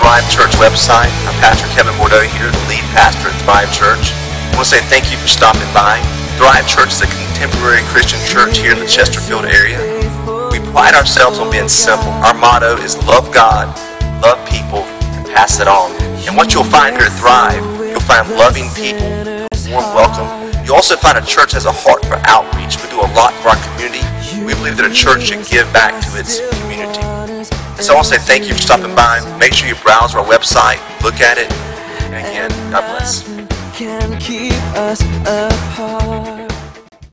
Thrive Church website. I'm Pastor Kevin Bordeaux here, the lead pastor at Thrive Church. I want to say thank you for stopping by. Thrive Church is a contemporary Christian church here in the Chesterfield area. We pride ourselves on being simple. Our motto is love God, love people, and pass it on. And what you'll find here at Thrive, you'll find loving people, a warm welcome. You'll also find a church has a heart for outreach. We do a lot for our community. We believe that a church should give back to its community. So I want to say thank you for stopping by. Make sure you browse our website, look at it. And again, God bless.